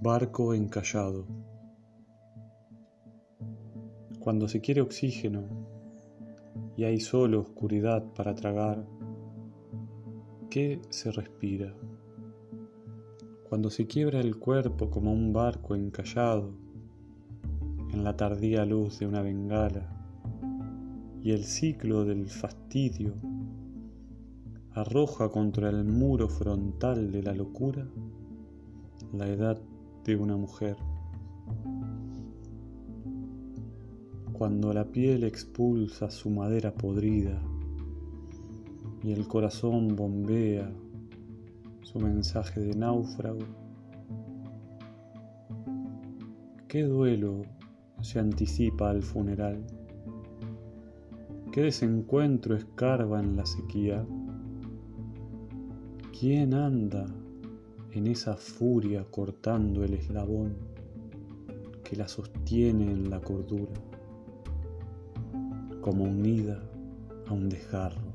Barco encallado. Cuando se quiere oxígeno y hay solo oscuridad para tragar, ¿qué se respira? Cuando se quiebra el cuerpo como un barco encallado en la tardía luz de una bengala y el ciclo del fastidio arroja contra el muro frontal de la locura la edad una mujer. Cuando la piel expulsa su madera podrida y el corazón bombea su mensaje de náufrago, ¿qué duelo se anticipa al funeral? ¿Qué desencuentro escarba en la sequía? ¿Quién anda en esa furia cortando el eslabón que la sostiene en la cordura, como unida a un desgarro.